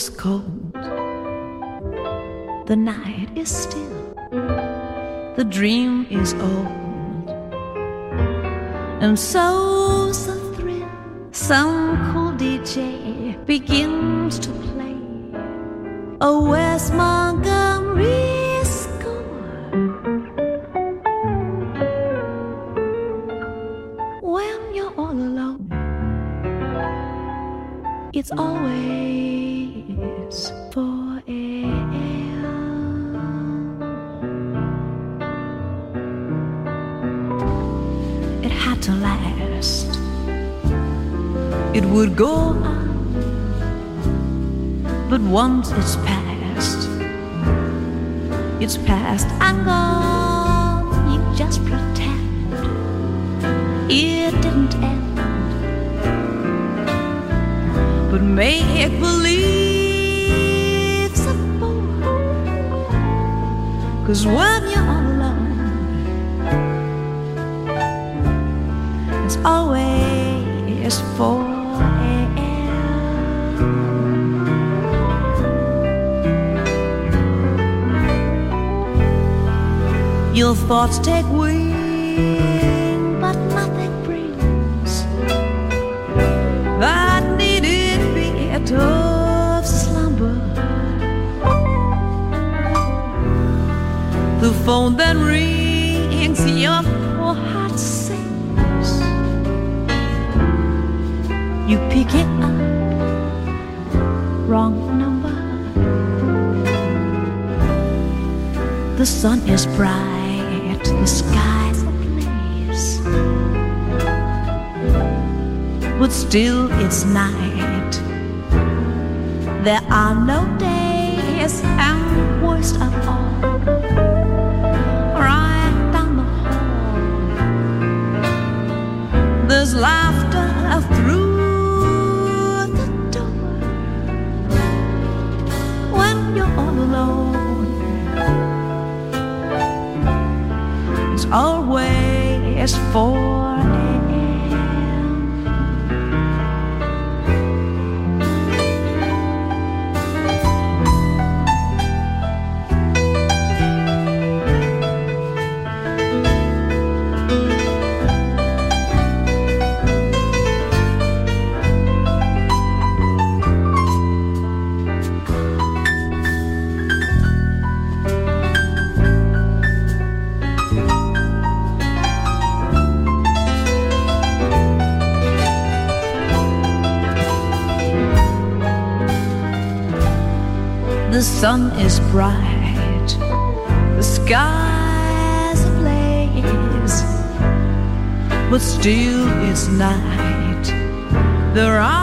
Is cold. The night is still. The dream is old. And so's the thrill. Some cool DJ begins to play oh, a Wes Montgomery score. When you're all alone, it's always for air. It had to last. It would go on, but once it's past, it's past and gone. You just pretend it didn't end but make believe Cause when you're all alone, it's always for Your thoughts take wing, but nothing brings. That needed bit of phone that rings, your poor heart sings. You pick it up, wrong number. The sun is bright, the sky's ablaze but still it's night. There are no days, and worst of all, there's laughter through the door. When you're all alone, it's always for sun is bright, the sky's ablaze, but still it's night. There are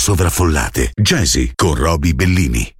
sovraffollate. Jazzy con Roby Bellini.